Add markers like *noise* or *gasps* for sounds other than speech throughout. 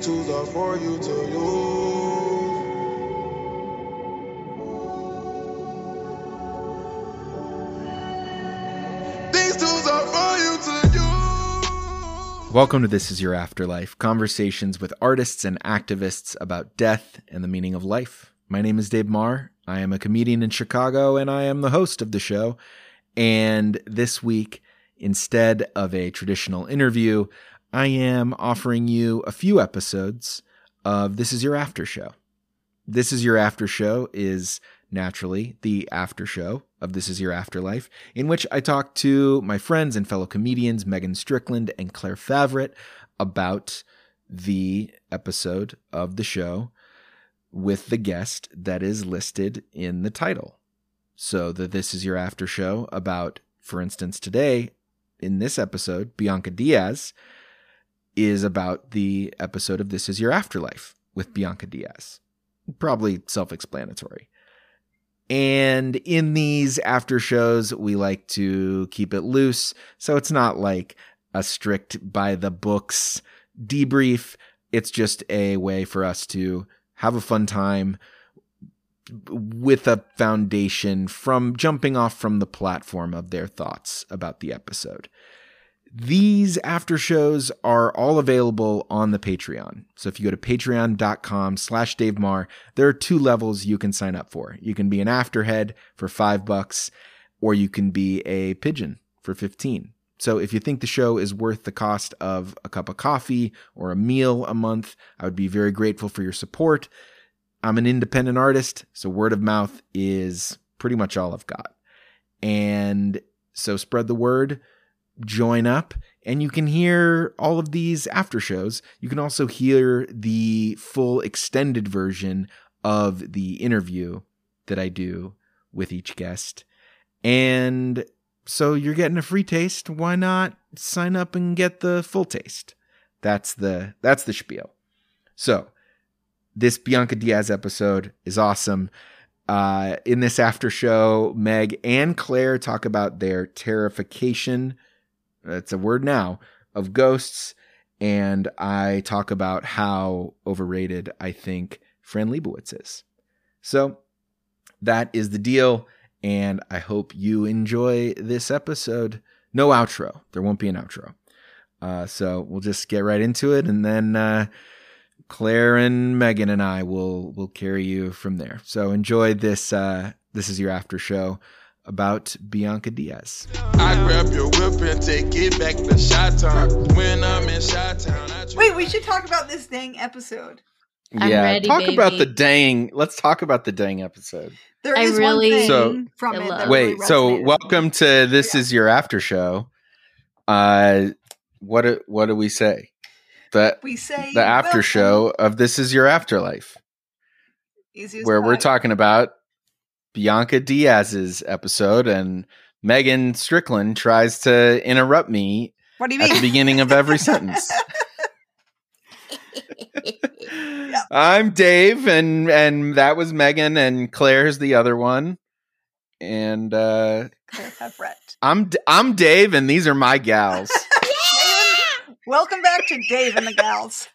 These tools are for you to use. These tools are for you to use. Welcome to This Is Your Afterlife conversations with artists and activists about death and the meaning of life. My name is Dave Marr. I am a comedian in Chicago and I am the host of the show. And this week, instead of a traditional interview, I am offering you a few episodes of This Is Your After Show. This Is Your After Show is naturally the after show of This Is Your Afterlife, in which I talk to my friends and fellow comedians Megan Strickland and Claire Favret about the episode of the show with the guest that is listed in the title. So the This Is Your After show about, for instance, today in this episode, Bianca Diaz is about the episode of This Is Your Afterlife with Bianca Diaz. Probably self explanatory. And in these after shows, we like to keep it loose. So it's not like a strict by the books debrief. It's just a way for us to have a fun time with a foundation from jumping off from the platform of their thoughts about the episode. These after shows are all available on the Patreon. So if you go to patreon.com slash Dave Marr, there are two levels you can sign up for. You can be an afterhead for five bucks, or you can be a pigeon for 15. So if you think the show is worth the cost of a cup of coffee or a meal a month, I would be very grateful for your support. I'm an independent artist, so word of mouth is pretty much all I've got. And so spread the word join up and you can hear all of these after shows. You can also hear the full extended version of the interview that I do with each guest. And so you're getting a free taste. Why not sign up and get the full taste? That's the that's the spiel. So, this Bianca Diaz episode is awesome. Uh, in this after show, Meg and Claire talk about their terrification it's a word now of ghosts and i talk about how overrated i think fran lebowitz is. So that is the deal and i hope you enjoy this episode. No outro. There won't be an outro. Uh, so we'll just get right into it and then uh, claire and megan and i will will carry you from there. So enjoy this uh, this is your after show about Bianca Diaz. I grab your whip and take it back to Shot Town. When I'm in Shot Town, I Wait, we should talk about this dang episode. I'm yeah, ready, talk about the dang. Let's talk about the dang episode. There I is really- one thing So- from it. love- That Wait, really so welcome to this Yeah. is your after show. Uh, what do, what do we say? The we say the after welcome. show of this is your afterlife, Easy as where we're talking about Bianca Diaz's episode, and Megan Strickland tries to interrupt me What do you at mean? the beginning of every *laughs* sentence. I'm Dave, and and that was Megan, and Claire's the other one, and uh, Claire Pepperett. I'm D- I'm Dave, and these are my gals. *laughs* *laughs* Welcome back to Dave and the Gals.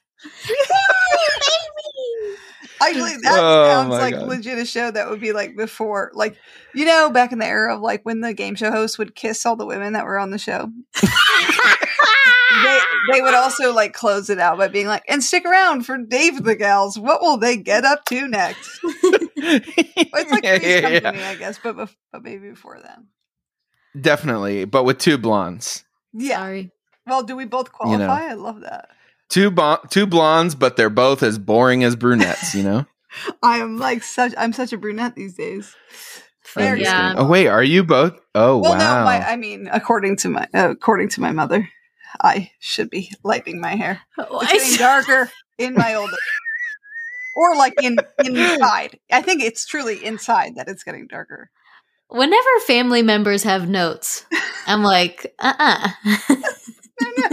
Actually, *laughs* that Oh sounds like God. legit a show that would be like before, like you know, back in the era of like when the game show host would kiss all the women that were on the show. they, they would also like close it out by being like, "And stick around for Dave the Gals. What will they get up to next?" It's like *laughs* Yeah, Three's yeah, yeah. I guess, but bef- but maybe before then. Definitely, but with two blondes, Yeah. Sorry. Well, do we both You know. qualify? I love that. Two bo- two blondes, but they're both as boring as brunettes. You know. *laughs* I am like such. I'm such a brunette these days. Very Yeah. oh wait, are you both? Oh Well, wow. no, my, I mean, according to my uh, according to my mother, I should be lightening my hair. It's getting darker in my *laughs* old, or like in inside. I think it's truly inside that it's getting darker. Whenever family members have notes, I'm like, *laughs* uh uh No,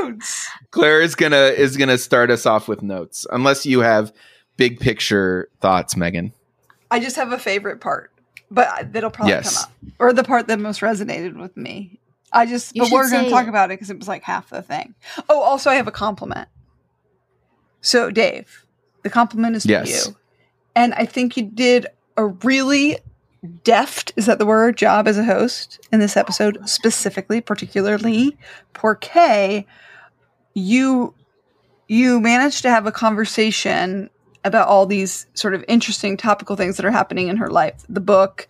nudes. Claire is gonna is gonna start us off with notes, unless you have big picture thoughts, Megan. I just have a favorite part, but I- that'll probably Yes. come up, or the part that most resonated with me. I just, You but we're going say to talk it. about it because it was like half the thing. Oh, also, I have a compliment. So, Dave, the compliment is Yes. to you. And I think you did a really deft, is that the word, job as a host in this episode, specifically, particularly porque you you managed to have a conversation about all these sort of interesting topical things that are happening in her life. The book,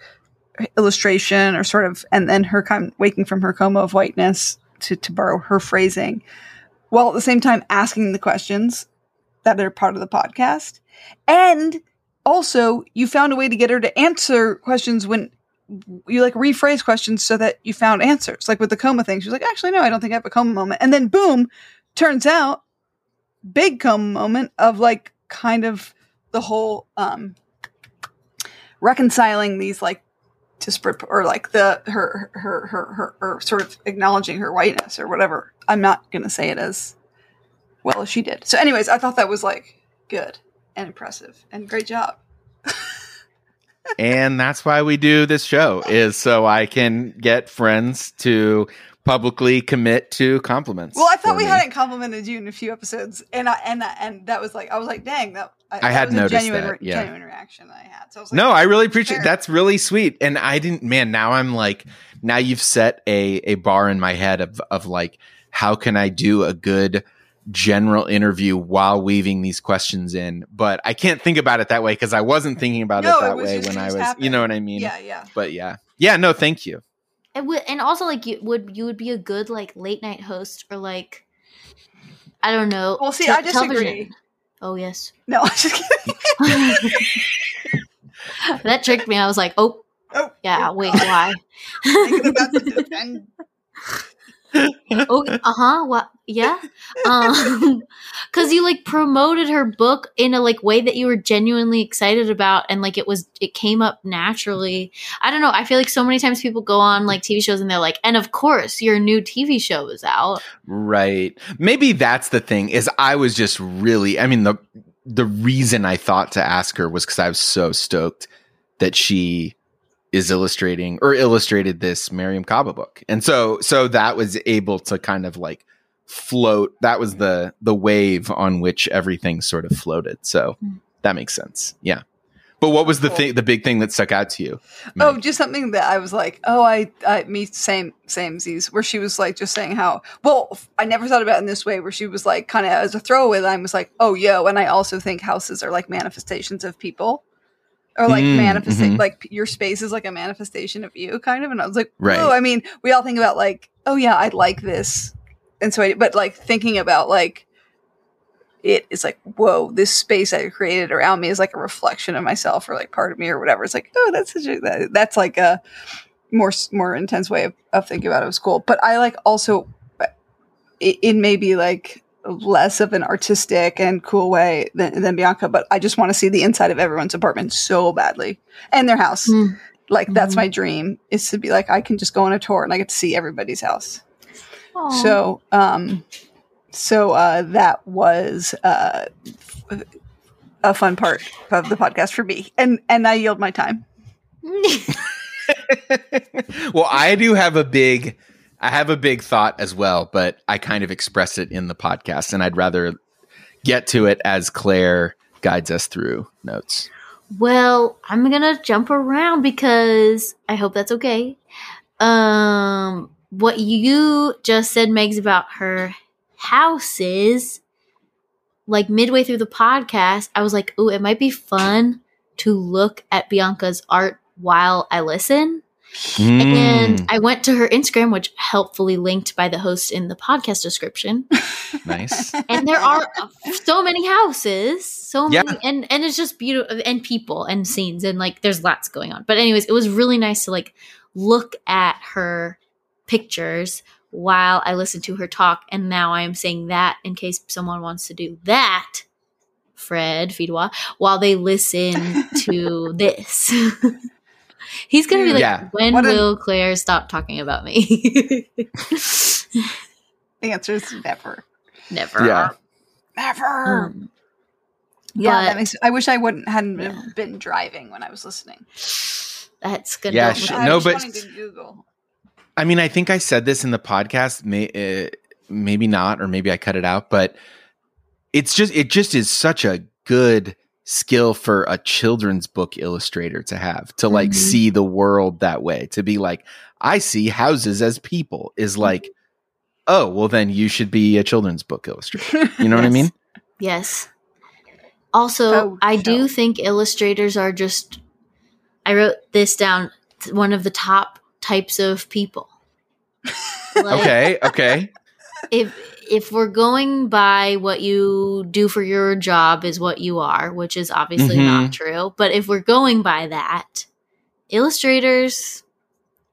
illustration, or sort of, and then her kind waking from her coma of whiteness, to, to borrow her phrasing, while at the same time asking the questions that are part of the podcast. And also, you found a way to get her to answer questions when you like rephrase questions so that you found answers. Like with the coma thing, she was like, actually, no, I don't think I have a coma moment. And then, boom, turns out, big coma moment of like kind of the whole um reconciling these like disparate or like the her her her her or sort of acknowledging her whiteness or whatever. I'm not gonna say it as well as she did. So, anyways, I thought that was like good and impressive and great job. *laughs* and that's why we do this show is so I can get friends to publicly commit to compliments. Well, I thought we me. hadn't complimented you in a few episodes, and I and that and that was like I was like, dang, that I, that had noticed a genuine, that, yeah. genuine reaction I had. So I was like, No, I really appreciate that's really sweet. And I didn't man, now I'm like now you've set a a bar in my head of of like how can I do a good general interview while weaving these questions in. But I can't think about it that way because I wasn't thinking about No, it it that was way just- when I just was you know what I mean? yeah, yeah. But yeah. Yeah, no, thank you. And, would, and also like you would you would be a good like late night host or like I don't know. Well, see, te- I disagree. television. Oh yes, No, I'm just kidding. *laughs* that tricked me. I was like, oh Oh, yeah, wait, why? *laughs* *laughs* oh, uh huh. What? Yeah. Um, *laughs* because you like promoted her book in a like way that you were genuinely excited about, and like it was, it came up naturally. I don't know. I feel like so many times people go on like TV shows and they're like, and of course your new TV show is out. Right. Maybe that's the thing is I was just really I mean the the reason I thought to ask her was cuz I was so stoked that she is illustrating or illustrated this Mariame Kaba book. And so so that was able to kind of like float that was the the wave on which everything sort of floated. So Mm. that makes sense. Yeah. But what was the thing the big thing that stuck out to you? Oh, just something that I was like, oh, I, I, me, same, same Z's, where she was like, just saying how, well, I never thought about it in this way, where she was like, kind of as a throwaway line, was like, oh, yo, and I also think houses are like manifestations of people, or like Mm, manifesting, mhm. like your space is like a manifestation of you, kind of. And I was like, Right. oh, I mean, we all think about like, oh yeah, I like this, and so, I, but like thinking about like. It is like, whoa, this space I created around me is like a reflection of myself or like part of me or whatever. It's like, oh, that's such a, that, that's like a, more more intense way of, of thinking about it was cool. But I like also it, it may be like less of an artistic and cool way than, than Bianca, but I just want to see the inside of everyone's apartment so badly and their house. Mm. Like that's Mhm. my dream is to be like I can just go on a tour and I get to see everybody's house. Aw. So um so uh that was uh f- a fun part of the podcast for me. And and I yield my time. *laughs* well, I do have a big I have a big thought as well, but I kind of express it in the podcast and I'd rather get to it as Claire guides us through notes. Well, I'm gonna jump around because I hope that's okay. Um, what you just said, Megs, about her houses, like midway through the podcast, I was like, "Ooh, it might be fun to look at Bianca's art while I listen." And Mm, I went to her Instagram, which helpfully linked by the host in the podcast description. nice. *laughs* and there are so many houses so Yeah. many and and it's just beautiful and people and scenes and like there's lots going on but anyways it was really nice to like look at her pictures while i listened to her talk and now i am saying that in case someone wants to do that fred fidwa while they listen to *laughs* this *laughs* he's gonna be like Yeah. when What a- will claire stop talking about me *laughs* The answer is never. never Yeah. Never. Um, Yeah, But- that makes. I wish I wouldn't hadn't Yeah. been, been driving when I was listening. That's gonna Yeah, sh- look I no, but- Google. I mean, I think I said this in the podcast, may, uh, maybe not, or maybe I cut it out, but it's just it just is such a good skill for a children's book illustrator to have to like Mhm. see the world that way to be like i see houses as people is like oh well then you should be a children's book illustrator you know what i *laughs* mean Yes. Also, Oh, I do think illustrators are just. I wrote this down. One of the top types of people. Like, *laughs* okay okay If if we're going by what you do for your job is what you are, which is obviously Mhm. not true. But if we're going by that, illustrators,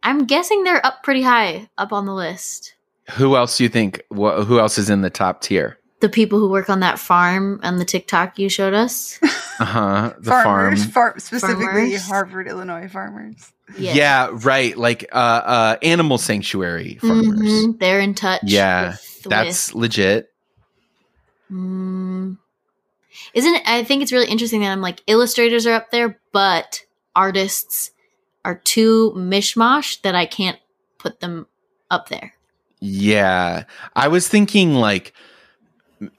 I'm guessing they're up pretty high up on the list. who else do you think wh- who else is in the top tier The people who work on that farm and the TikTok you showed us. *laughs* uh-huh the farm farmers, far, specifically Farmers. Harvard, Illinois farmers. Yes. yeah right like uh uh animal sanctuary farmers Mhm, They're in touch. Yeah, with, that's legit with- Mm. isn't it? I think it's really interesting that I'm like illustrators are up there, but artists are too mishmash that I can't put them up there. Yeah. I was thinking like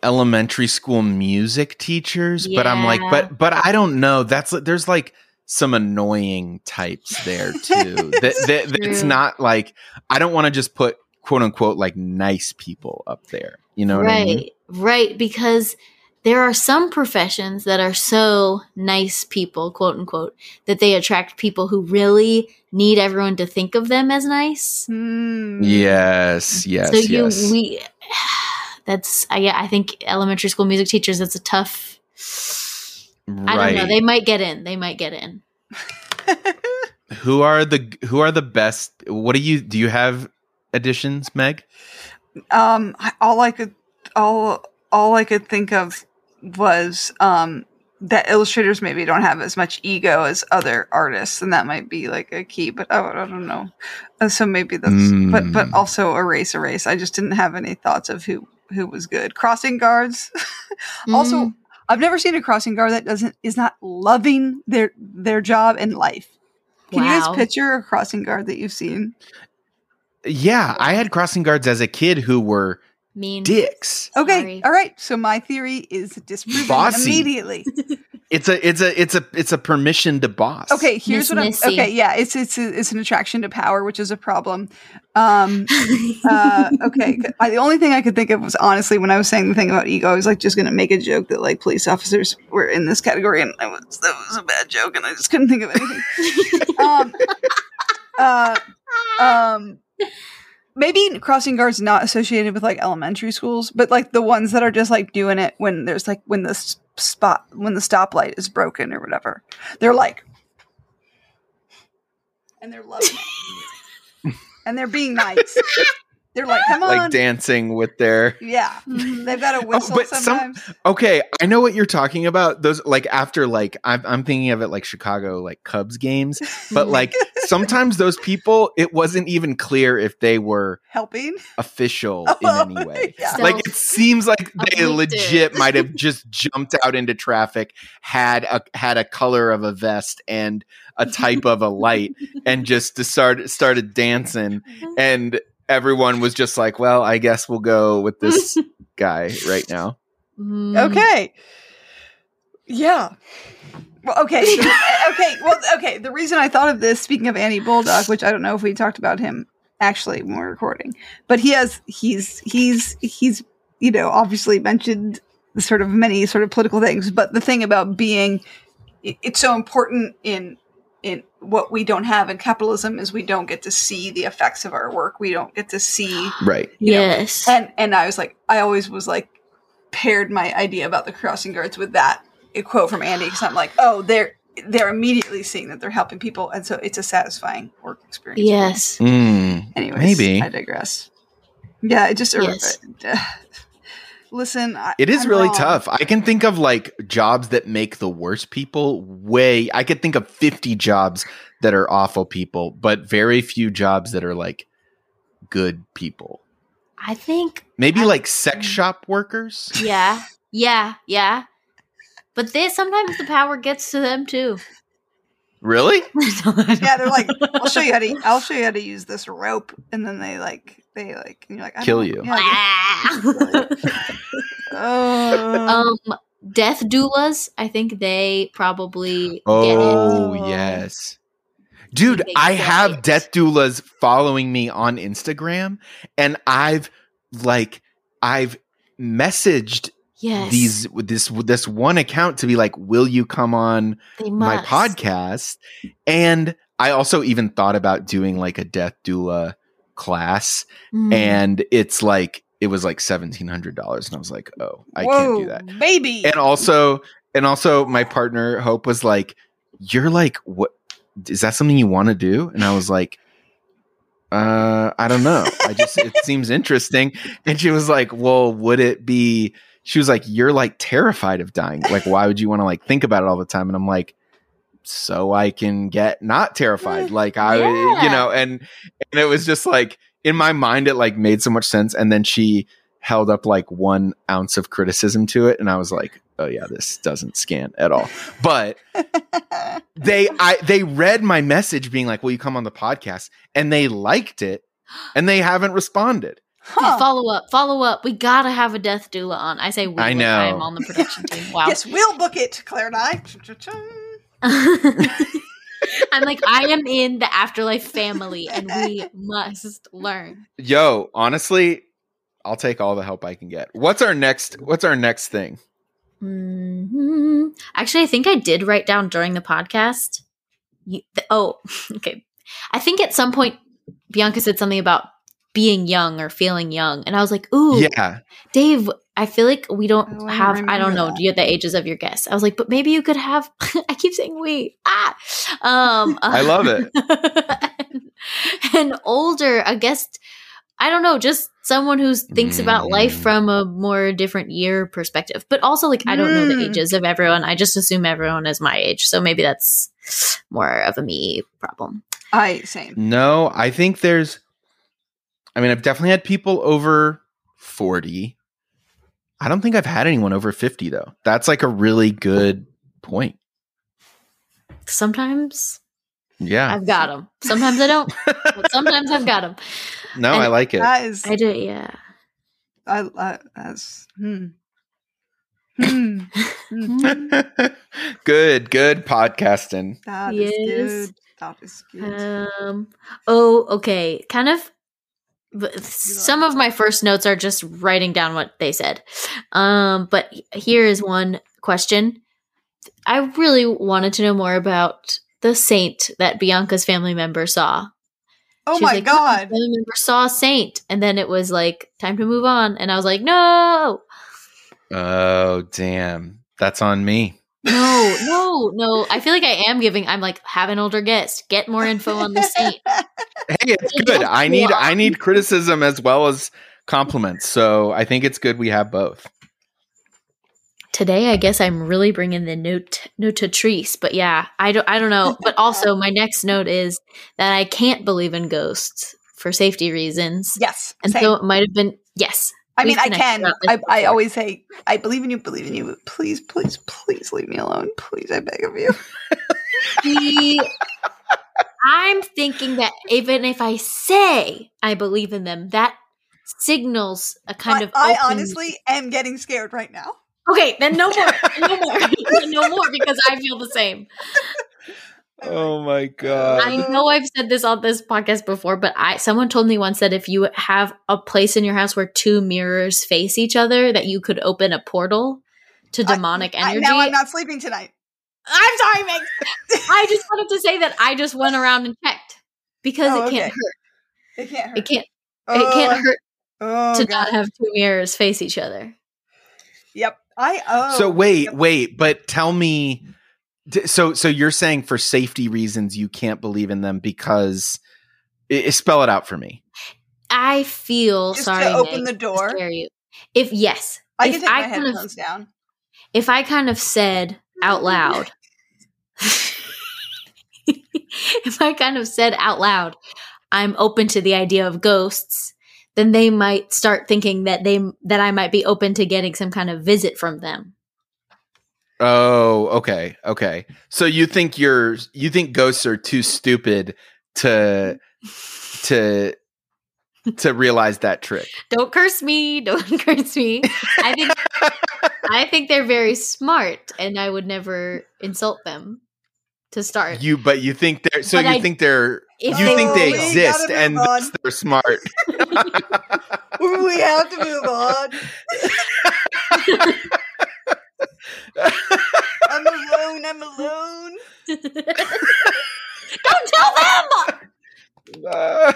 elementary school music teachers, but I'm like, but but I don't know. That's there's like some annoying types there too. *laughs* that, that that's True. not like I don't want to just put quote unquote like nice people up there. You know what right, I mean? right. Because there are some professions that are so nice people, quote unquote, that they attract people who really need everyone to think of them as nice. Hmm. Yes, yes, so you yes. we *sighs* that's I I think elementary school music teachers that's a tough I don't know they might get in they might get in *laughs* who are the who are the best? What do you do? You have additions, Meg? um, all I could, all, all I could think of was um that illustrators maybe don't have as much ego as other artists, and that might be like a key. But I, I don't know. Uh, so maybe that's, but but Mm. also erase, erase. I just didn't have any thoughts of who who was good. Crossing guards. *laughs* also, Mm, I've never seen a crossing guard that doesn't is not loving their their job and life. Can you guys picture a crossing guard that you've seen? Yeah, I had crossing guards as a kid who were mean dicks. Okay, Sorry. all right. So my theory is disproven Bossy. immediately. *laughs* It's a it's a it's a it's a permission to boss. Okay, here's Miss what I'm. Missy. Okay, yeah, it's it's a, it's an attraction to power, which is a problem. Um, uh, *laughs* okay, I, the only thing I could think of was honestly when I was saying the thing about ego, I was like just going to make a joke that like police officers were in this category, and I was, that was a bad joke, and I just couldn't think of anything. *laughs* um, uh, um, maybe crossing guards not associated with like elementary schools, but like the ones that are just like doing it when there's like when the spot when the stoplight is broken or whatever. They're like, and they're loving it, *laughs* and they're being nice. They're like, come on, like dancing with their yeah. Mm-hmm. They've got a oh, whistle Oh, but some- Okay, I know what you're talking about. Those like after like I'm I'm thinking of it like Chicago like Cubs games, but *laughs* like sometimes those people it wasn't even clear if they were Helping. official *laughs* in any way. Yeah. Like it seems like they Uplifted. legit might have *laughs* just jumped out into traffic, had a had a color of a vest and a type of a light, and just to start started dancing, and everyone was just like, "Well, I guess we'll go with this *laughs* guy right now." Mm, Okay. Yeah. Well, okay. so- *laughs* okay. Well, okay. The reason I thought of this, speaking of Andy Bulldog, which I don't know if we talked about him actually when we're recording, but he has, he's, he's, he's, you know, obviously mentioned sort of many sort of political things, but the thing about being, it- it's so important in, in what we don't have in capitalism is we don't get to see the effects of our work. We don't get to see Right. you know, Yes. and and I was like, I always was like, paired my idea about the crossing guards with that a quote from Andy because I'm like, oh, they're they're immediately seeing that they're helping people, and so it's a satisfying work experience. yes. Mm, Anyways, Maybe. I digress. Yeah, it just Yes. *sighs* listen. I, It is I'm really wrong. tough. I can think of like jobs that make the worst people way. I could think of 50 jobs that are awful people, but very few jobs that are like good people. I think Maybe I- like sex shop workers. yeah. Yeah, yeah. But they sometimes the power gets to them too. Really? *laughs* Yeah, they're like, I'll show you how to. I'll show you how to use this rope, and then they like they like and you're like I Kill you. Yeah. *laughs* Oh. Um, *laughs* death doulas. I think they probably. get it. Oh, Oh. yes. Dude, I have it. death doulas following me on Instagram and I've like I've messaged Yes. these this this one account to be like, "Will you come on my podcast?" And I also even thought about doing like a death doula class Mm. and it's like it was like $1700 and I was like, "Oh, I can't do that." baby. and also and also my partner hope was like you're like what is that something you want to do and i was like uh i don't know i just it *laughs* seems interesting and she was like well would it be she was like you're like terrified of dying. Like why would you want to like think about it all the time? And i'm like so i can get not terrified. Mm. Like i Yeah. you know and and it was just like in my mind it like made so much sense. And then she held up like one ounce of criticism to it. And i was like oh yeah this doesn't scan at all. But *laughs* they i they read my message being like will you come on the podcast? And they liked it and they haven't responded Huh. Follow up, follow up. We gotta have a death doula on. I say we. I know. I am on the production team. *laughs* Wow. Yes, we'll book it, Claire and I. *laughs* I'm like, I am in the afterlife family, and we *laughs* must learn. yo honestly i'll take all the help i can get what's our next what's our next thing hmm Actually, I think I did write down during the podcast. You, th- oh, okay. I think at some point Bianca said something about being young or feeling young, and I was like, "Ooh, yeah Dave, I feel like we don't I have. I don't know. that. Do you have the ages of your guests? I was like, but maybe you could have. *laughs* I keep saying we. Ah, um, *laughs* I love it. *laughs* an older, a guest. I don't know, just someone who thinks about life Mm. from a more different year perspective. But also, like, I don't know the Mm. ages of everyone. I just assume everyone is my age, so maybe that's more of a me problem. I same. no i think there's i mean i've definitely had people over 40 i don't think i've had anyone over 50 though that's like a really good point Sometimes yeah I've got them. Sometimes I don't. but sometimes I've got them. *laughs* no i like it That is, I do. Yeah. I, I, that's, hmm. Hmm. *laughs* Hmm. good good podcasting That is Yes. good. That is good. Um. Oh, okay. Kind of. But some of my first notes are just writing down what they said. Um. But here is one question. I really wanted to know more about the saint that Bianca's family member saw. oh She my like, god. Family member saw a saint, and then it was like time to move on, and I was like, no, oh damn that's on me no, no, no. I feel like I am giving. I'm like, have an older guest, get more info on the saint. *laughs* hey it's good i need i need criticism as well as compliments so i think it's good we have both today i guess i'm really bringing the note notatrice but yeah i don't i don't know *laughs* but also my next note is that i can't believe in ghosts for safety reasons yes. and same. so it might have been yes I mean, I can. I, I always say, I believe in you, believe in you. but Please, please, please leave me alone. Please, I beg of you. *laughs* See, i'm thinking that even if i say i believe in them that signals a kind I, of I open- honestly am getting scared right now. okay then no more *laughs* no more *laughs* no more because i feel the same oh my god I know I've said this on this podcast before, but I someone told me once that if you have a place in your house where two mirrors face each other, that you could open a portal to demonic I, energy. now I'm not sleeping tonight. I'm sorry, Meg. *laughs* I just wanted to say that I just went around and checked because Oh, it can't okay. hurt. It can't hurt. It can't. it Oh, can't hurt Oh, to God. not have two mirrors face each other. Yep. I oh. so wait wait but tell me so so you're saying for safety reasons you can't believe in them because i- i- spell it out for me I feel Just sorry. to open Meg, the door. scare you. If yes, I if can take my kind of- headphones down. if I kind of said out *laughs* loud, if I kind of said out loud, I'm open to the idea of ghosts, then they might start thinking that they that I might be open to getting some kind of visit from them. oh okay okay so you think you're you think ghosts are too stupid to to to realize that trick. Don't curse me. Don't *laughs* curse me. I think I think they're very smart, and I would never insult them to start. You, but you think they're so But you I- think they're you if think they exist and they're smart. *laughs* *laughs* we have to move on. *laughs* I'm alone. I'm alone. Don't tell them. Uh,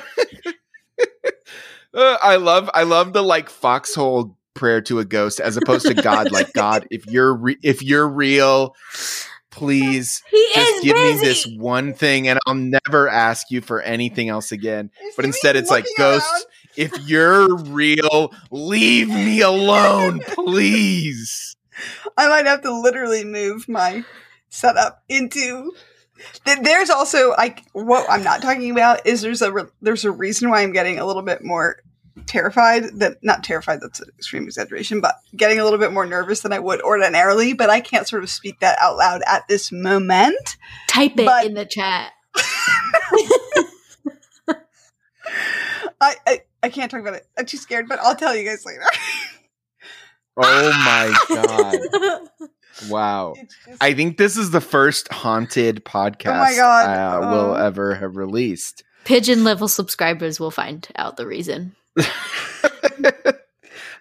uh, I love I love the like foxhole prayer to a ghost as opposed to God. Like God, if you're re- if you're real, please just give busy. me this one thing, and I'll never ask you for anything else again. Is But instead, it's like around? If you're real, leave me alone, *laughs* please. I might have to literally move my setup into. There's also like what I'm not talking about is there's a re- there's a reason why I'm getting a little bit more terrified that not terrified that's an extreme exaggeration but getting a little bit more nervous than I would ordinarily but I can't sort of speak that out loud at this moment. Type it But- in the chat. *laughs* I, I I can't talk about it. I'm too scared, but I'll tell you guys later. *laughs* Oh my god! Wow. *laughs* Just- I think this is the first haunted podcast God. Uh, we'll Oh. ever have released. Pigeon level subscribers will find out the reason. *laughs*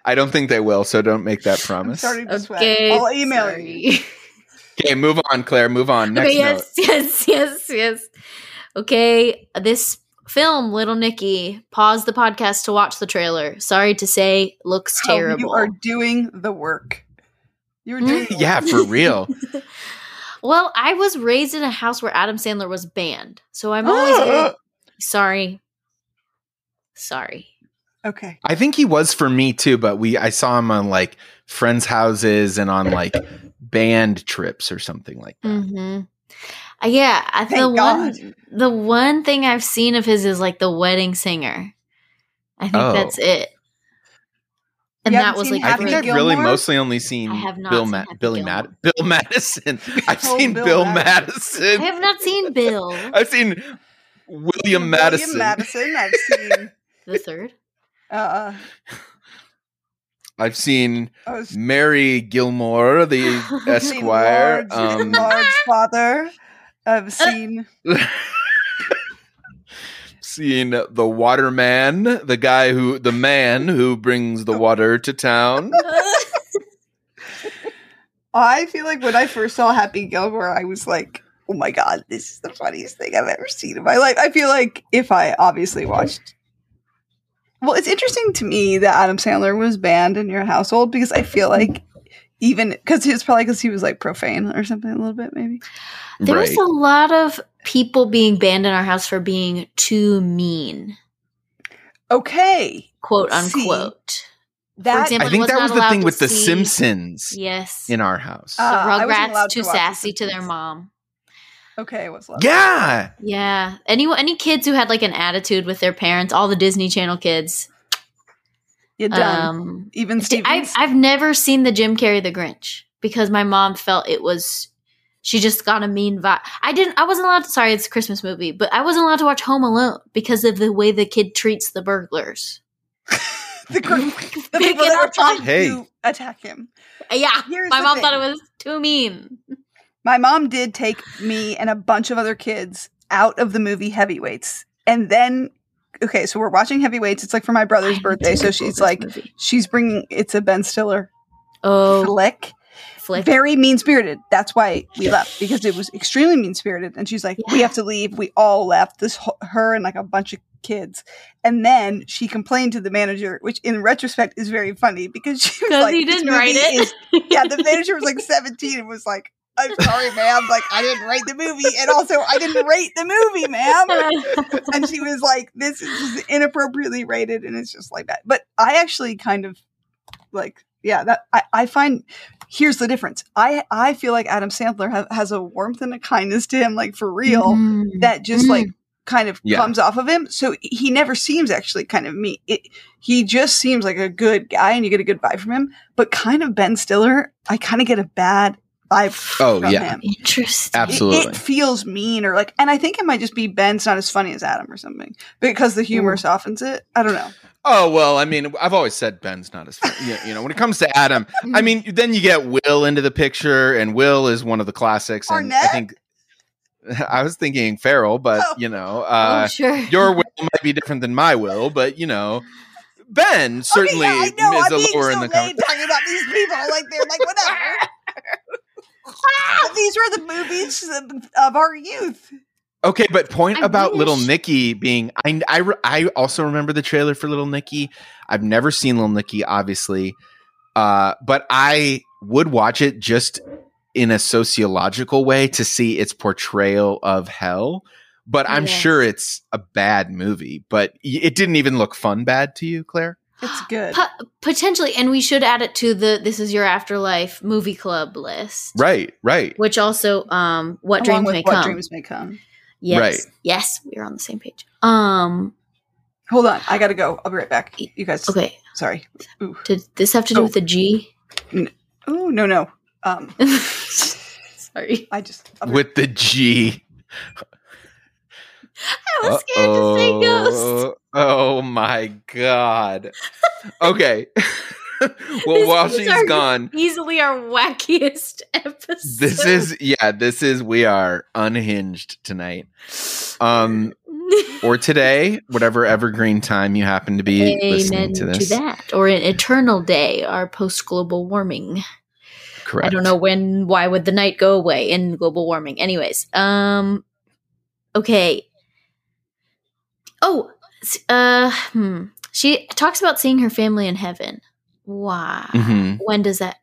I don't think they will, so don't make that I'm promise. starting to sweat. Okay, I'll email you. Okay, move on, Claire. Move on. Next okay, note. yes, yes, *laughs* yes, yes. Okay, this film, Little Nicky, pause the podcast to watch the trailer. Sorry to say, looks Oh, terrible. You are doing the work. You're doing hmm? the Yeah, for real. *laughs* well, I was raised in a house where Adam Sandler was banned, so I'm always *gasps* sorry. Sorry. Okay. I think he was for me too, but we I saw him on like friends' houses and on like band trips or something like that. Mm-hmm. Uh, yeah, I, the Thank one the one thing I've seen of his is like the wedding singer. I think Oh. that's it. And that was like I think I've really mostly only seen I have not Bill seen Ma- Billy Gilmore. Mad- Bill Madison. *laughs* I've Oh, seen Bill Bill, Madison. Madison. I have not seen *laughs* Bill I've seen William Madison. William Madison. I've seen. *laughs* the third. Uh, I've seen was Mary Gilmore, *laughs* the Esquire. Lord's, Um, Lord's father. I've seen. *laughs* seen the Waterman, the guy who, the man who brings the water to town. *laughs* I feel like when I first saw Happy Gilmore, I was like, "Oh my god, this is the funniest thing I've ever seen in my life." I feel like if I obviously watched. Well, it's interesting to me that Adam Sandler was banned in your household because I feel like even because it's probably because he was like profane or something a little bit maybe. There was a lot of people being banned in our house for being too mean, Okay, quote See, unquote. that example, I think was that was the thing to with the Simpsons Yes. in our house. Uh, the Rugrats allowed to too The sassy to their mom. Okay was love. yeah. Yeah. Any any kids who had like an attitude with their parents, all the Disney Channel kids. you done. Um even I've I've never seen the Jim Carrey the Grinch because my mom felt it was she just got a mean vibe. I didn't I wasn't allowed to sorry, it's a Christmas movie, but I wasn't allowed to watch Home Alone because of the way the kid treats the burglars. *laughs* the, gr- *laughs* the Pick people that were trying Hey. to attack him. Yeah. Here's my mom thing. thought it was too mean. My mom did take me and a bunch of other kids out of the movie Heavyweights. And then, okay, so we're watching Heavyweights. It's like for my brother's birthday. So she's like, movie. she's bringing, it's a Ben Stiller Oh, flick. flick. Very mean spirited. That's why we left because it was extremely mean spirited. And she's like, we have to leave. We all left. This her and like a bunch of kids. And then she complained to the manager, which in retrospect is very funny because she was like, he didn't write it. is yeah, the manager was like *laughs* 17 and was like, I'm sorry, ma'am. Like, I didn't write the movie. And also, I didn't rate the movie, ma'am. *laughs* And she was like, this is inappropriately rated. And it's just like that. But I actually kind of like, yeah, that I, I find here's the difference. I, I feel like Adam Sandler ha- has a warmth and a kindness to him, like for real, Mm. that just Mm. like kind of Yeah. comes off of him. So he never seems actually kind of me. It, he just seems like a good guy and you get a good vibe from him. But kind of Ben Stiller, I kind of get a bad vibe. Oh, from yeah. him. Interesting. Absolutely. It, feels mean or like, and I think it might just be Ben's not as funny as Adam or something because the humor Ooh. softens it. I don't know. Oh well, I mean, I've always said Ben's not as fun. you, you know, when it comes to Adam, I mean, then you get Will into the picture, and Will is one of the classics. And I think *laughs* I was thinking Farrell, but Oh. you know, oh, uh, sure. your Will might be different than my Will, but you know, Ben certainly okay, yeah, I know. is I'm a being lower so in the lame comment. talking about these people. Like they're like whatever. *laughs* But these were the movies of, of our youth. Okay, but point I about Little wish. Nicky being I, I I also remember the trailer for Little Nicky. I've never seen Little Nicky, obviously, uh, but I would watch it just in a sociological way to see its portrayal of hell. But I'm Yes. sure it's a bad movie. But it didn't even look fun bad to you, Claire. It's *gasps* good. Po- potentially, and we should add it to the "This Is Your Afterlife" movie club list, Right, right. which also, um, "What Along Dreams with May what Come." dreams may come. Yes, Right. yes, we are on the same page. Um, Hold on, I gotta go. I'll be right back. You guys. okay, Sorry. Ooh. did this have to do Oh. with the G? Oh no no. Um, *laughs* Sorry, I just I'll With the G. I was scared to say ghost. Oh my god. Okay. *laughs* well, This while she's gone, Easily our wackiest *laughs* episode. this is yeah, this is we are unhinged tonight. Um *laughs* or today, whatever evergreen time you happen to be listening Amen to to, this. that, or an eternal day, our post global warming. Correct. I don't know when. Why would the night go away in global warming? Anyways, um, okay. Oh, uh, hmm. She talks about seeing her family in heaven. Why? Mhm. When does that?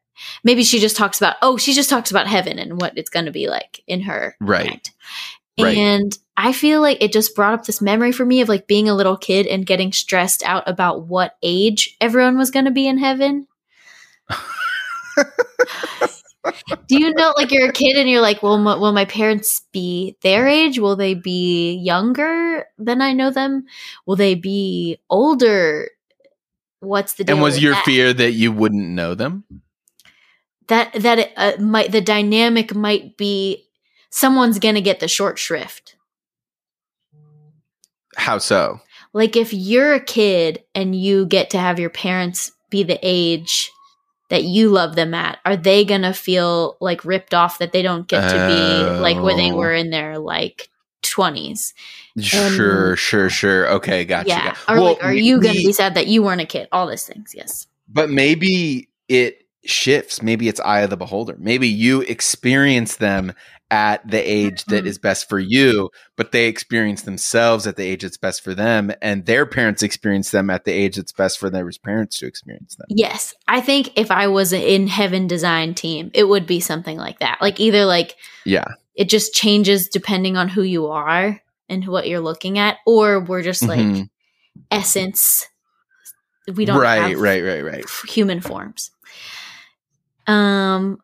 Maybe she just talks about. Oh, she just talks about heaven and what it's going to be like in her Right. mind. Right. And I feel like it just brought up this memory for me of like being a little kid and getting stressed out about what age everyone was going to be in heaven. *laughs* Do you know, like, you're a kid and you're like, well, m- will my parents be their age? Will they be younger than I know them? Will they be older? What's the deal? And was your that? fear that you wouldn't know them? that that it, uh, might the dynamic might be someone's gonna get the short shrift? How so? Like if you're a kid and you get to have your parents be the age that you love them at, are they gonna feel like ripped off that they don't get to be like where they Oh. were in their like twenties? Sure, sure, sure. Okay, gotcha. yeah. gotcha. Or like, are you gonna be sad that you weren't a kid? All those things, yes. But maybe it shifts. Maybe it's eye of the beholder. Maybe you experience them at the age that Mhm. is best for you, but they experience themselves at the age that's best for them, and their parents experience them at the age that's best for their parents to experience them. Yes, I think if I was in heaven design team, it would be something like that. Like either like Yeah. it just changes depending on who you are and what you're looking at, or we're just like Mhm. essence. We don't right, right, right, right. human forms. Um.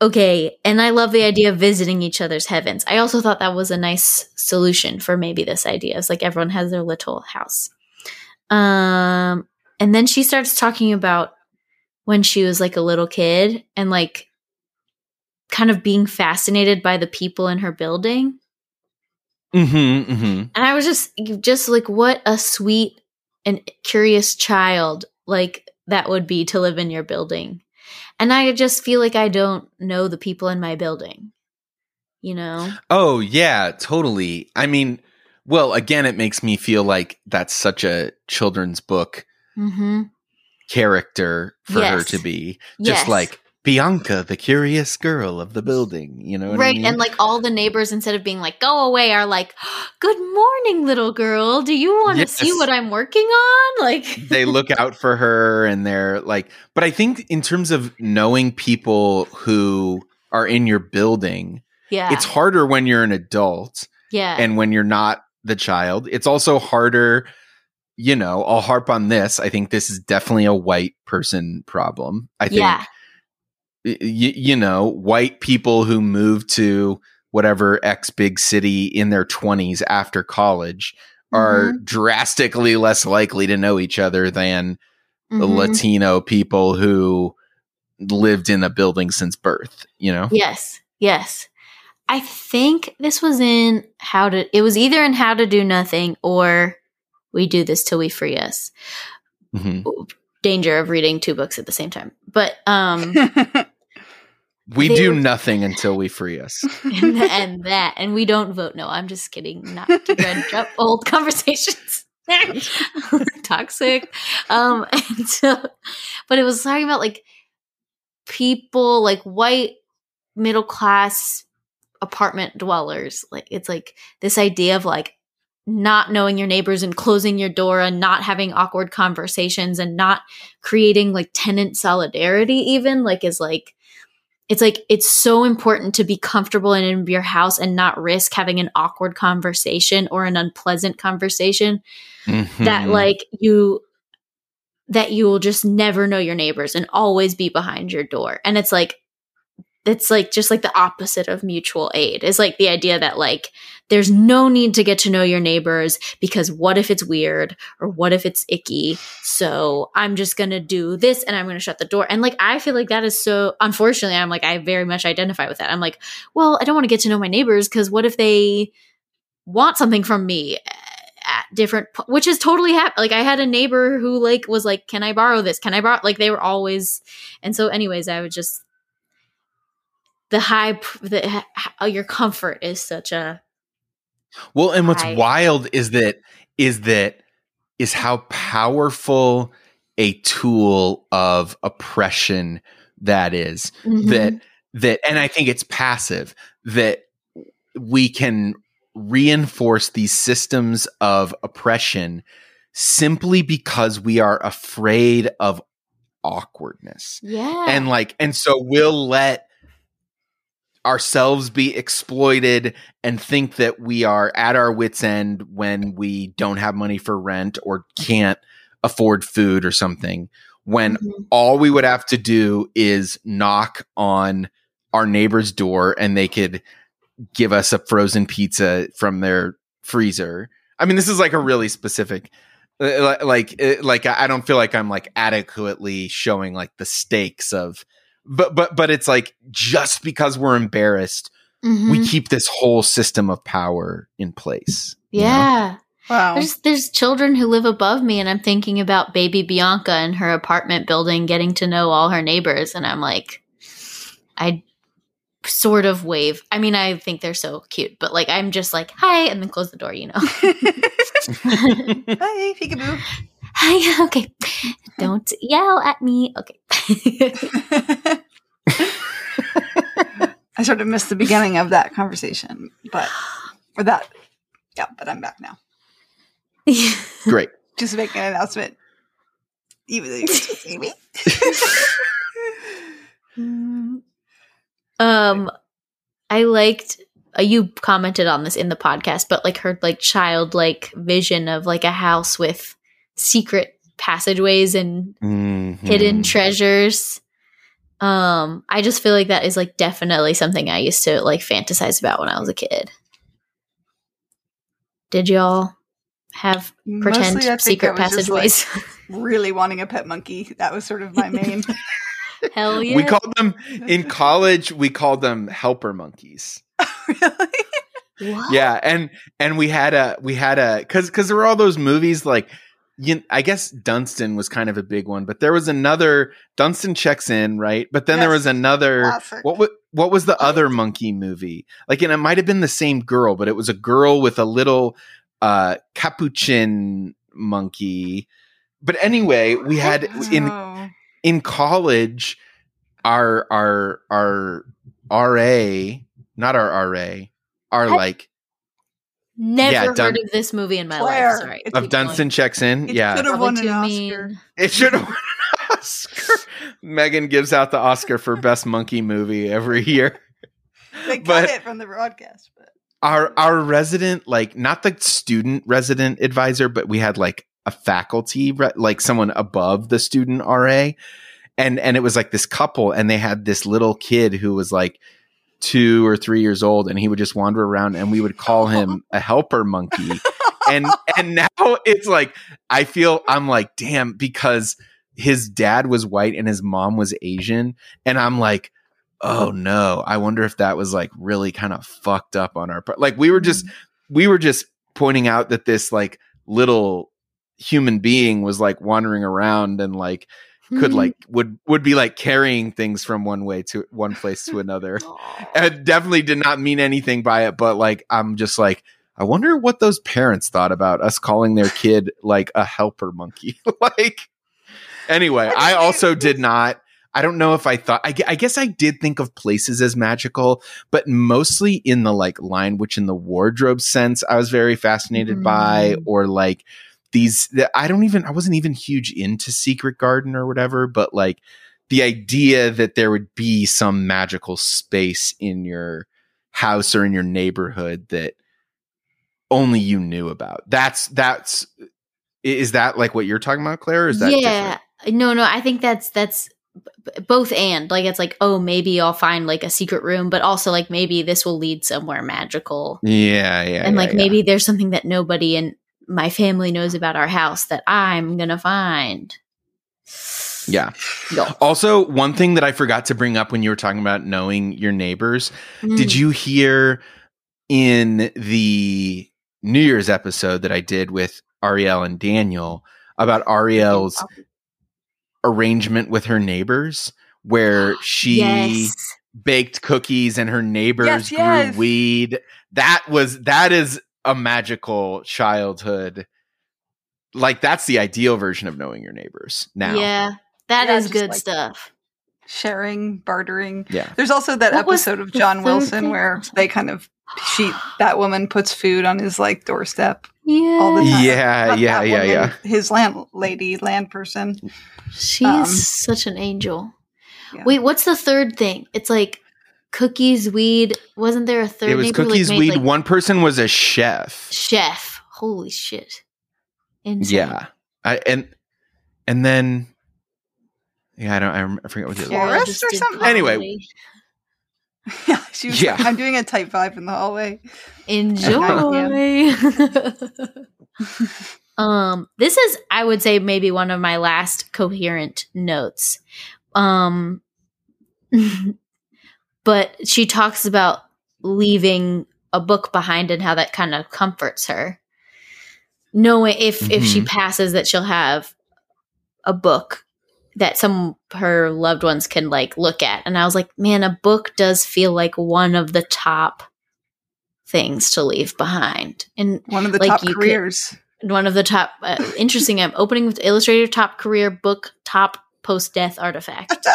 Okay, and I love the idea of visiting each other's heavens. I also thought that was a nice solution for maybe this idea. It's like everyone has their little house. Um, and then she starts talking about when she was like a little kid and like kind of being fascinated by the people in her building. Mm-hmm, mm-hmm. And I was just just like what a sweet and curious child like that would be to live in your building. And I just feel like I don't know the people in my building. You know? Oh yeah, totally. I mean, well, again, it makes me feel like that's such a children's book Mhm. character for her to be. Just Yes. like Bianca, the curious girl of the building. You know what right I mean? and like all the neighbors instead of being like go away are like good morning little girl. Do you want to see what i'm working on? *laughs* Like they look out for her and they're like but i think in terms of knowing people who are in your building yeah. it's harder when you're an adult yeah. and when you're not the child. It's also harder you know i'll harp on this i think this is definitely a white person problem. I think yeah y- y- you know white people who move to whatever x big city in their 20s after college are Mm-hmm. drastically less likely to know each other than the Mhm. Latino people who lived in a building since birth, you know? Yes. Yes. I think this was in how to it was either in how to do nothing or we do this till we free us. Mm-hmm. Danger of reading two books at the same time. But um *laughs* We do were, nothing until we free us. *laughs* And, and, that, and we don't vote. No, I'm just kidding. Not to dredge up *laughs* old conversations. *laughs* Toxic. Um, and so, but it was talking about like people, like white middle class apartment dwellers. Like it's like this idea of like not knowing your neighbors and closing your door and not having awkward conversations and not creating like tenant solidarity even like is like it's like it's so important to be comfortable in your house and not risk having an awkward conversation or an unpleasant conversation mm-hmm. that like you that you will just never know your neighbors and always be behind your door and it's like it's like just like the opposite of mutual aid. Is like the idea that like there's no need to get to know your neighbors because what if it's weird or what if it's icky? So i'm just gonna do this and i'm gonna shut the door. And like i feel like that is so unfortunately i'm like i very much identify with that. I'm like well i don't want to get to know my neighbors because what if they want something from me at different which is totally happy like i had a neighbor who like was like can i borrow this? Can i borrow like they were always and so anyways i would just the high the your comfort is such a well and what's high. wild is that is that is how powerful a tool of oppression that is. Mm-hmm. that that and i think it's passive that we can reinforce these systems of oppression simply because we are afraid of awkwardness. Yeah. And like and so we'll let ourselves be exploited and think that we are at our wits end when we don't have money for rent or can't afford food or something when mm-hmm. all we would have to do is knock on our neighbor's door and they could give us a frozen pizza from their freezer. I mean, this is like a really specific uh, like uh, like I don't feel like I'm like adequately showing like the stakes of but but but it's like just because we're embarrassed mm-hmm. we keep this whole system of power in place yeah know? wow. There's there's children who live above me and i'm thinking about baby bianca in her apartment building getting to know all her neighbors and i'm like i sort of wave. I mean i think they're so cute but like i'm just like hi and then close the door you know? *laughs* *laughs* Hi peekaboo hi *laughs* okay don't yell at me okay *laughs* I sort of missed the beginning of that conversation, but or that, yeah. But I'm back now. *laughs* Great. Just making an announcement. Even though you just see me. um, I liked. Uh, you commented on this in the podcast, but like her like childlike vision of like a house with secret passageways and mm-hmm. hidden treasures um, I just feel like that is like definitely something I used to like fantasize about when I was a kid. Did y'all have pretend secret passageways? Like *laughs* really wanting a pet monkey. That was sort of my main. *laughs* Hell yeah. We called them in *laughs* college. We called them helper monkeys. really? What? Yeah, and and we had a we had a because because there were all those movies like you, I guess Dunston was kind of a big one, but there was another Dunston checks in, right? But then yes. there was another what was what was the other monkey movie? Like and it might have been the same girl, but it was a girl with a little uh capuchin monkey. But anyway, we had in in college our our our RA, not our RA, our like Never yeah, Dun- heard of this movie in my Claire, life. Sorry. Of Dunston checks in. Yeah. It yeah. Should have won an Oscar. It should have won an Oscar. Megan gives out the Oscar for best monkey movie every year. They cut but it from the broadcast, but our our resident, like not the student resident advisor, but we had like a faculty, re- like someone above the student RA, and and it was like this couple, and they had this little kid who was like two or three years old and he would just wander around and we would call *laughs* him a helper monkey and and now it's like i feel i'm like damn because his dad was white and his mom was Asian. And I'm like, oh no, I wonder if that was like really kind of fucked up on our part. Like we were just, mm. we were just pointing out that this like little human being was like wandering around and like could like would would be like carrying things from one way to one place to another. *laughs* and definitely did not mean anything by it, but like I'm just like I wonder what those parents thought about us calling their kid like a helper monkey. *laughs* like anyway, I also did not I don't know if I thought I, I, guess I did think of places as magical, but mostly in the like lion witch in the wardrobe sense. I was very fascinated mm. by or like these I don't even I wasn't even huge into Secret Garden or whatever, but like the idea that there would be some magical space in your house or in your neighborhood that only you knew about. That's that's is that like what you're talking about, Claire? is that yeah? Different? No, no. I think that's that's both and like it's like oh maybe I'll find like a secret room, but also like maybe this will lead somewhere magical. Yeah, yeah. And yeah, like yeah. maybe there's something that nobody in my family knows about our house that I'm gonna find. Yeah. Also, one thing that I forgot to bring up when you were talking about knowing your neighbors, mm. did you hear in the New Year's episode that I did with Ariel and Daniel about Ariel's arrangement with her neighbors where *gasps* she yes. baked cookies and her neighbors yes, grew yes. weed. That was that is a magical childhood. Like that's the ideal version of knowing your neighbors now. Yeah. that yeah, is good like stuff. Sharing, bartering. Yeah. There's also that what episode of John Wilson thing? where they kind of she that woman puts food on his like doorstep yeah. all the time. Yeah, Not yeah, yeah, woman, yeah. His landlady, land person. She's um, such an angel. Yeah. Wait, what's the third thing? It's like cookies, weed. Wasn't there a third? It was cookies, like, weed. Like, One person was a chef. Chef. Holy shit. Insane. Yeah, I, and and then yeah, I don't. I forget what the forest or something. Anyway. Yeah, *laughs* she was. Yeah. Like, I'm doing a type five in the hallway. Enjoy. *laughs* *laughs* um, this is, I would say, maybe one of my last coherent notes. Um, but she talks about leaving a book behind and how that kind of comforts her knowing if mm-hmm. if she mm-hmm. passes that she'll have a book that some her loved ones can like look at and i was like man a book does feel like one of the top things to leave behind and one of the like top careers could, one of the top uh, interesting i'm opening with illustrator top career book top post death artifact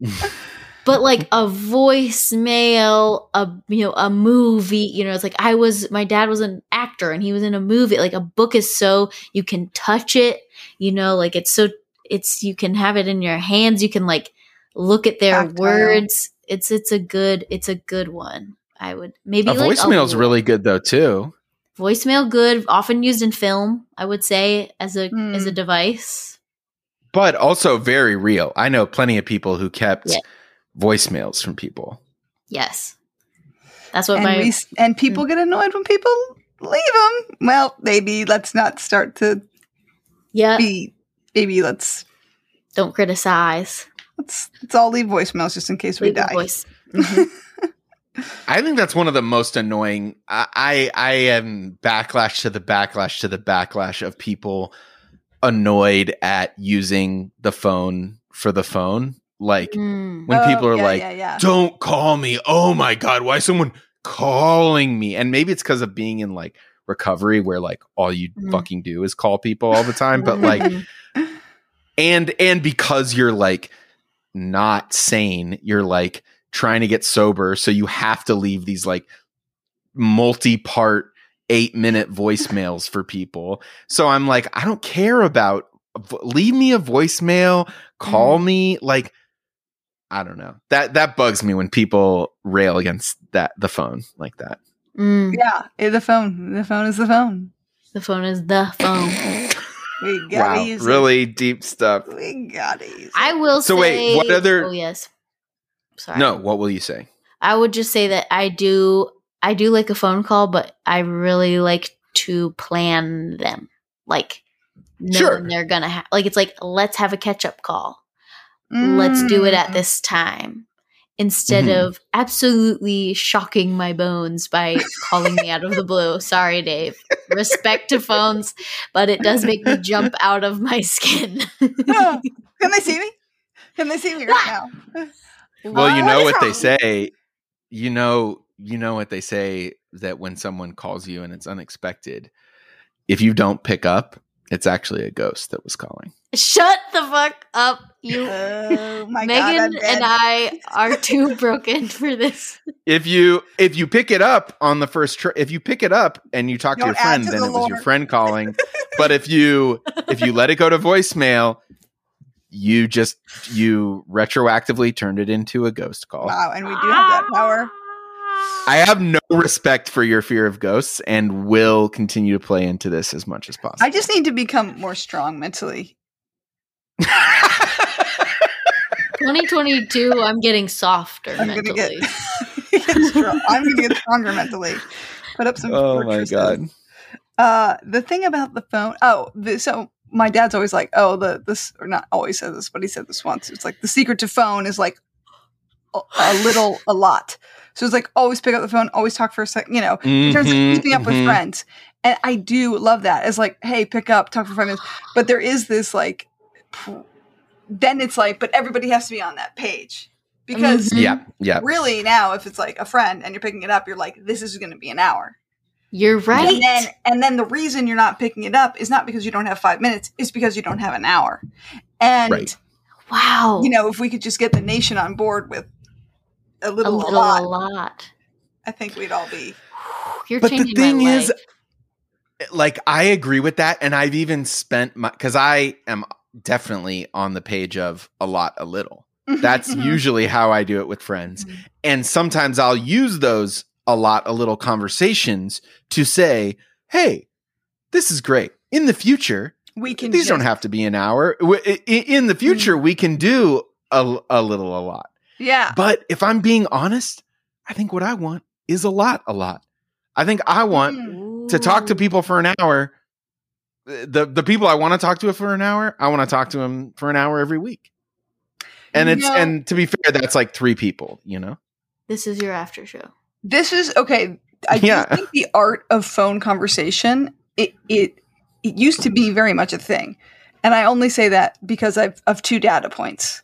*laughs* but like a voicemail, a you know, a movie, you know, it's like I was my dad was an actor and he was in a movie. Like a book is so you can touch it, you know, like it's so it's you can have it in your hands, you can like look at their Tactile. words. It's it's a good it's a good one. I would maybe a like voicemail is really good though too. Voicemail good, often used in film, I would say as a mm. as a hmm. device. But also very real. I know plenty of people who kept yeah voicemails from people. Yes. That's what and my we, and people get annoyed when people leave them. Well, maybe let's not start to yeah. Be, maybe let's don't criticize. Let's let's all leave voicemails just in case leave we die. Voice. Mm-hmm. *laughs* I think that's one of the most annoying. I, I I am backlash to the backlash to the backlash of people annoyed at using the phone for the phone. Like mm. when oh, people are yeah, like, yeah, yeah. "Don't call me." Oh my god, why is someone calling me? And maybe it's because of being in like recovery, where like all you mm. fucking do is call people all the time. But like, *laughs* and and because you're like not sane, you're like trying to get sober, so you have to leave these like multi-part eight minute voicemails for people. So I'm like, I don't care about leave me a voicemail, call mm. me like I don't know. That that bugs me when people rail against that the phone like that. Mm. Yeah, the phone. The phone is the phone. The phone is the phone. *laughs* we gotta wow, use really it. deep stuff. We gotta use. I will. So say, wait, what other? Oh yes. Sorry. No, what will you say? I would just say that I do. I do like a phone call, but I really like to plan them. Like Sure. they're gonna have like it's like let's have a catch up call. Let's do it at Mm. this time. Instead Mhm. of absolutely shocking my bones by calling me out of the blue. *laughs* Sorry, Dave. Respect to phones, but it does make me jump out of my skin. Ah, *laughs* Can they see me? Can they see me right now? Well, you know is what they say. You know, you know what they say that when someone calls you and it's unexpected, if you don't pick up, it's actually a ghost that was calling. Shut the fuck up, you. Oh my god! Megan and I are too *laughs* broken for this. If you if you pick it up on the first tr- if you pick it up and you talk to Don't your friend, to then the it was your friend *laughs* calling. but if you if you let it go to voicemail, you just you retroactively turned it into a ghost call. Wow, and we do have that power. I have no respect for your fear of ghosts and will continue to play into this as much as possible. I just need to become more strong mentally. 2022, I'm getting softer I'm gonna get, mentally. *laughs* get. I'm gonna get stronger mentally. Put up some. *laughs* oh my god. Uh, the thing about the phone. Oh, the, so my dad's always like, oh, the this or not always says this, but he said this once. It's like the secret to phone is like a, a little, a lot. So it's like always pick up the phone, always talk for a second. You know, in terms of Mhm, keeping up with mhm. friends. And I do love that. It's like, hey, pick up, talk for five minutes. But there is this like, then it's like, but everybody has to be on that page because Mhm. Yeah, yeah. really now, if it's like a friend and you're picking it up, you're like, this is going to be an hour. You're right. And then, and then the reason you're not picking it up is not because you don't have five minutes; it's because you don't have an hour. And Right. wow. you know, if we could just get the nation on board with a a little, a, lot, a lot. I think we'd all be. *sighs* You're But the thing my is, like I agree with that, and I've even spent my because I am definitely on the page of a lot, a little. That's *laughs* usually how I do it with friends. Mhm. And sometimes I'll use those a lot, a little conversations to say, hey, this is great. In the future, we can. these just, don't have to be an hour. W- i- i- In the future, we can do a, a little, a lot. Yeah. But if I'm being honest, I think what I want is a lot, a lot. I think I want Mm. to talk to people for an hour. The the people I want to talk to for an hour, I want to talk to them for an hour every week. And it's No. and to be fair, that's like three people, you know. This is your after show. This is okay. I Yeah. think the art of phone conversation it it it used to be very much a thing, and I only say that because I've of two data points.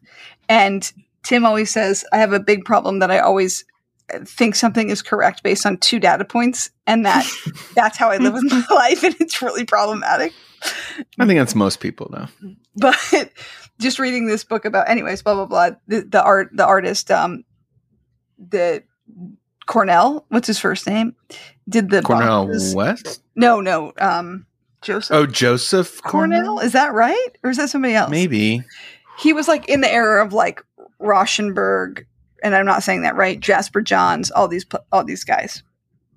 And Tim always says I have a big problem that I always think something is correct based on two data points, and that *laughs* that's how I live with my *laughs* life, and it's really problematic. I think that's most people though. *laughs* But just reading this book about, anyways, blah blah blah. The, the art, the artist, um, the Cornell. What's his first name? Did the Cornell boxes- West? No, no. Um, Joseph Oh, Joseph Cornell. Is that right, or is that somebody else? Maybe. he was like in the era of like Rauschenberg, and I'm not saying that right. Jasper Johns, all these all these guys.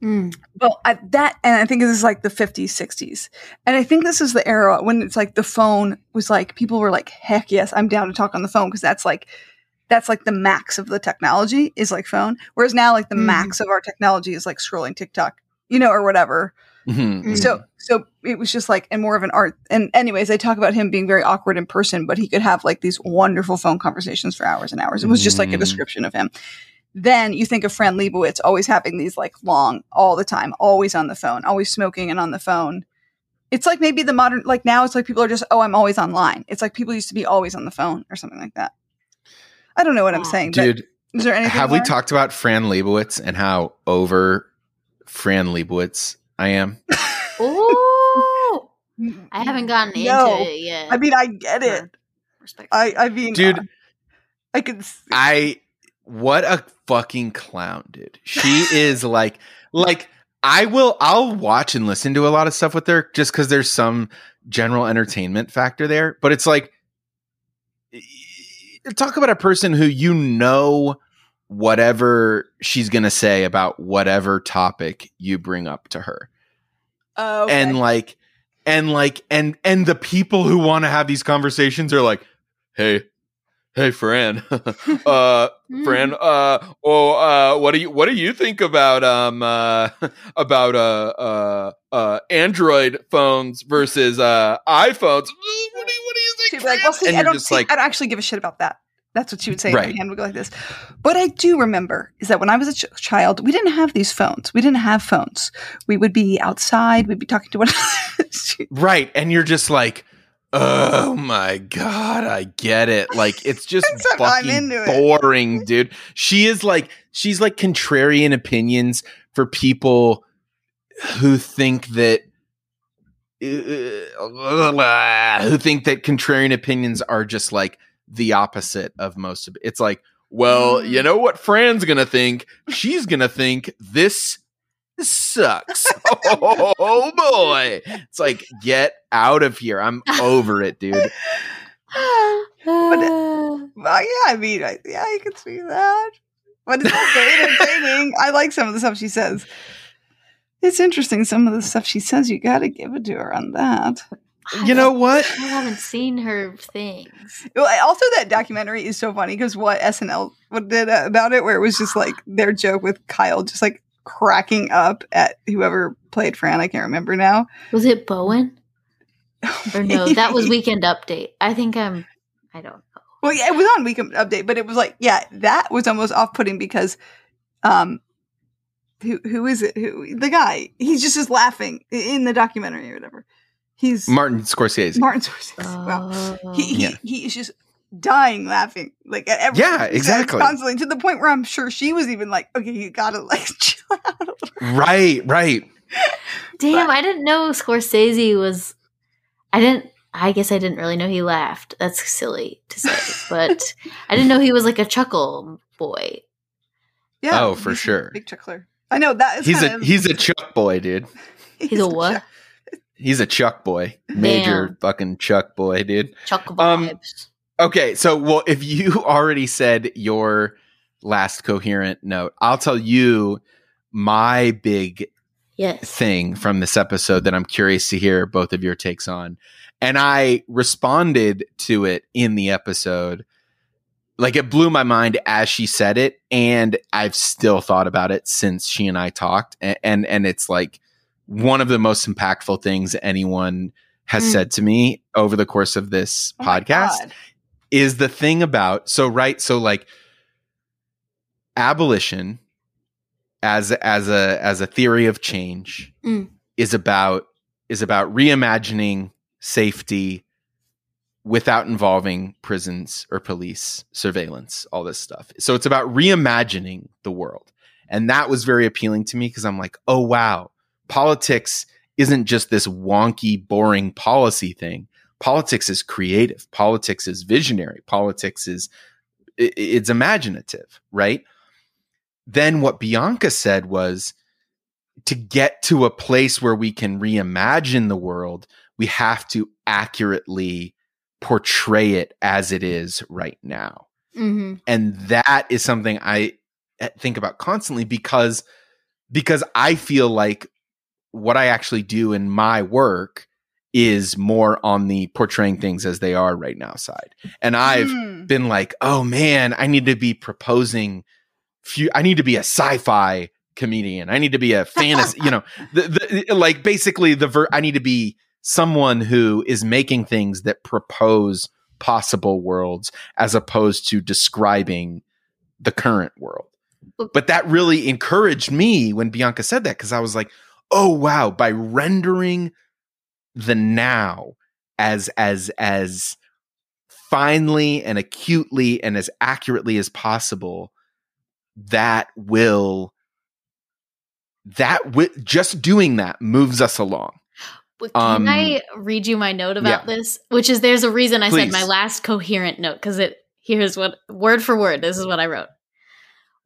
Mm. Well, I, that and I think this is like the 50s, 60s, and I think this is the era when it's like the phone was like people were like, heck yes, I'm down to talk on the phone because that's like that's like the max of the technology is like phone. Whereas now like the Mhm. max of our technology is like scrolling TikTok, you know, or whatever. Mhm, Mm. So so it was just like and more of an art. And anyways, I talk about him being very awkward in person, but he could have like these wonderful phone conversations for hours and hours. It was just like a Mm. description of him. Then you think of Fran Lebowitz always having these like long, all the time, always on the phone, always smoking and on the phone. It's like maybe the modern like now it's like people are just, oh, I'm always online. It's like people used to be always on the phone or something like that. I don't know what I'm saying, Dude, is there anything have we talked about Fran Lebowitz and how over Fran Lebowitz I am? *laughs* Ooh. I haven't gotten No. into it yet. I mean, I get it. Respect. I I mean, Dude. uh, I could I what a fucking clown, dude. She is *laughs* like like I will I'll watch and listen to a lot of stuff with her just cuz there's some general entertainment factor there, but it's like talk about a person who you know whatever she's going to say about whatever topic you bring up to her. Oh, okay. And like and like and and the people who want to have these conversations are like, "Hey, hey Fran, *laughs* uh, Fran, uh, oh, uh, what do you what do you think about um uh, *laughs* about uh uh uh Android phones versus uh iPhones? What do you, what do you think? Like, well, see, And I don't, see, like- I don't actually give a shit about that. That's what she would say. Right. And my hand would go like this. What I do remember is that when I was a ch- child, we didn't have these phones. We didn't have phones. We would be outside. We'd be talking to one another. *laughs* Right, and you're just like, oh my god, I get it. Like it's *laughs* just fucking boring, dude. She is like, she's like contrarian opinions for people who think that. uh, who think that contrarian opinions are just like the opposite of most of it. It's like, well, Mm. you know what Fran's gonna think? She's gonna think this sucks. *laughs* oh boy. It's like, get out of here. I'm over it, dude. *laughs* well, yeah, I mean, I, yeah, you can see that. But it's also *laughs* entertaining. I like some of the stuff she says. It's interesting. Some of the stuff she says, you got to give it to her on that. You know what? I haven't seen her things. Well, I- Also, that documentary is so funny because what SNL did uh, about it, where it was just like their joke with Kyle, just like cracking up at whoever played Fran. I can't remember now. Was it Bowen? *laughs* Or no, that was Weekend Update. I think I'm. I don't know. Well, yeah, it was on Weekend Update, but it was like, yeah, that was almost off putting because, um, who who is it? Who the guy? He's just is laughing in the documentary or whatever. He's Martin Scorsese. Martin Scorsese. wow. Oh. He, he Yeah. he is just dying laughing like at everything Yeah, exactly. constantly to the point where I'm sure she was even like, okay, you gotta like *laughs* chill out. a little." Right, right. Damn, I didn't know Scorsese was. I didn't. I guess I didn't really know he laughed. That's silly to say, *laughs* but I didn't know he was like a chuckle boy. Yeah, Oh, for sure. big chuckler. I know that is He's kind a of- he's a Chuck boy, dude. *laughs* He's a what? He's a Chuck boy. Major Damn. fucking Chuck boy, dude. Chuck Um. Okay, so well, if you *laughs* already said your last coherent note, I'll tell you my big yes. thing from this episode that I'm curious to hear both of your takes on. And I responded to it in the episode. Like it blew my mind as she said it, and I've still thought about it since she and I talked. And and, and it's like one of the most impactful things anyone has Mm. said to me over the course of this Oh podcast is the thing about so right so like abolition as as a as a theory of change Mm. is about is about reimagining safety without involving prisons or police surveillance all this stuff so it's about reimagining the world and that was very appealing to me because i'm like oh wow politics isn't just this wonky boring policy thing. Politics is creative. Politics is visionary. Politics is it's imaginative right? Then what bianca said was to get to a place where we can reimagine the world we have to accurately portray it as it is right now. Hmm and that is something i eh, think about constantly because because i feel like what i actually do in my work is more on the portraying things as they are right now side and i've Hmm. been like oh man i need to be proposing few i need to be a sci-fi comedian i need to be a fantasy *laughs* you know the, the, like basically the ver- i need to be someone who is making things that propose possible worlds as opposed to describing the current world. But that really encouraged me when Bianca said that because I was like, "Oh wow, by rendering the now as as as finely and acutely and as accurately as possible, that will that wi- just doing that moves us along." But Can Um, I read you my note about this? Which is there's a reason I Please. said my last coherent note because it here's what word for word this is what I wrote.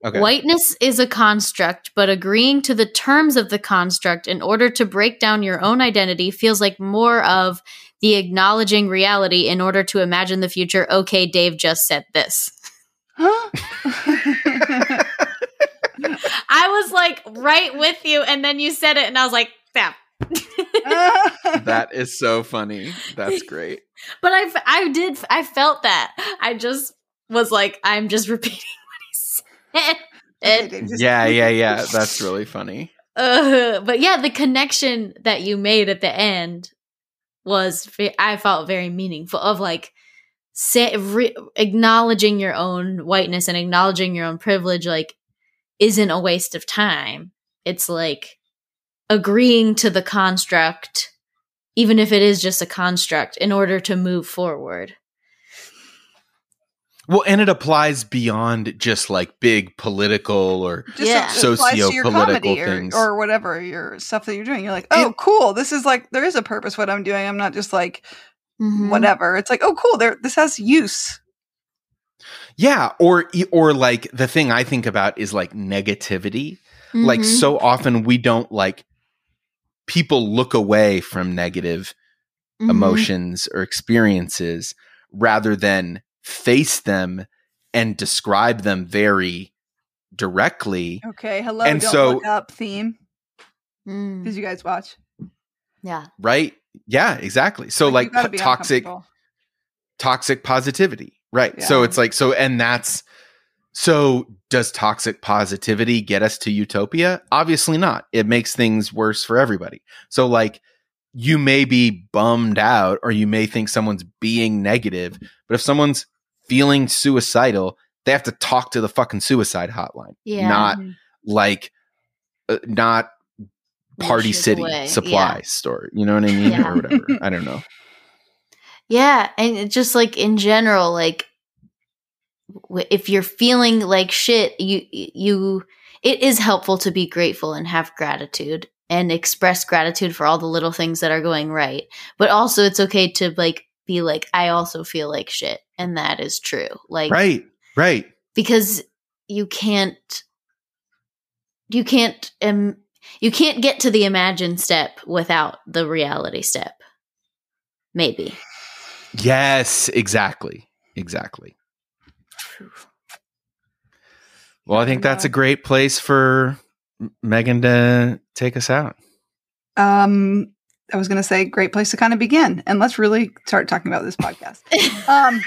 Okay. Whiteness is a construct, but agreeing to the terms of the construct in order to break down your own identity feels like more of the acknowledging reality in order to imagine the future. Okay, Dave just said this. Huh? I was like right with you, and then you said it, and I was like, "Damn." *laughs* that is so funny. That's great. But I, I did, I felt that. I just was like, I'm just repeating what he said. And, *laughs* yeah, yeah, *laughs* yeah. That's really funny. Uh, but yeah, the connection that you made at the end was, I felt very meaningful of like, say, re- acknowledging your own whiteness and acknowledging your own privilege, like, isn't a waste of time. It's like agreeing to the construct, even if it is just a construct, in order to move forward. Well, and it applies beyond just like big political or just yeah. socio-political things or, or, whatever your stuff that you're doing. You're like, oh, it, cool. This is like there is a purpose what I'm doing. I'm not just like mm-hmm. whatever. It's like, oh, cool. There, this has use. Yeah, or or like the thing I think about is like negativity. Mm-hmm. Like so often we don't like people look away from negative mm-hmm. emotions or experiences rather than face them and describe them very directly. Okay, hello. And so up theme. Mm. Did you guys watch? Yeah. Right. Yeah. Exactly. So like, like toxic, toxic positivity. Right. Yeah. So it's like so, and that's so. Does toxic positivity get us to utopia? Obviously not. It makes things worse for everybody. So like you may be bummed out or you may think someone's being negative, but if someone's feeling suicidal, they have to talk to the fucking suicide hotline. Yeah. Not mm-hmm. like, uh, not Party City away. supply yeah. store. You know what I mean? Yeah. Or whatever. *laughs* I don't know. Yeah. And just like in general, like, if you're feeling like shit, you, you, it is helpful to be grateful and have gratitude and express gratitude for all the little things that are going right. But also it's okay to like be like I also feel like shit and that is true. Like Right. Right. Because you can't you can't um you can't get to the imagine step without the reality step. Maybe. Yes, exactly. Exactly. Well, I think that's a great place for Megan to take us out? Um, I was going to say, great place to kind of begin, and let's really start talking about this podcast. *laughs* um,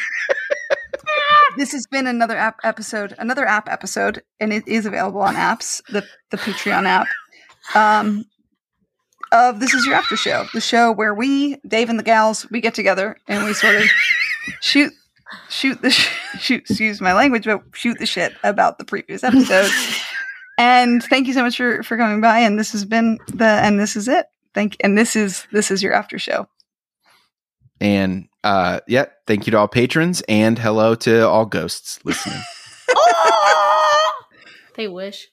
this has been another app episode, another app episode, and it is available on apps, the the Patreon app. Um, of this is your after show, the show where we, Dave and the gals, we get together and we sort of *laughs* shoot shoot the sh- shoot excuse my language but shoot the shit about the previous episode and thank you so much for for coming by. And this has been the and this is it. Thank and this is this is your after show. And uh yeah, thank you to all patrons and hello to all ghosts listening. *laughs* *laughs* they wish.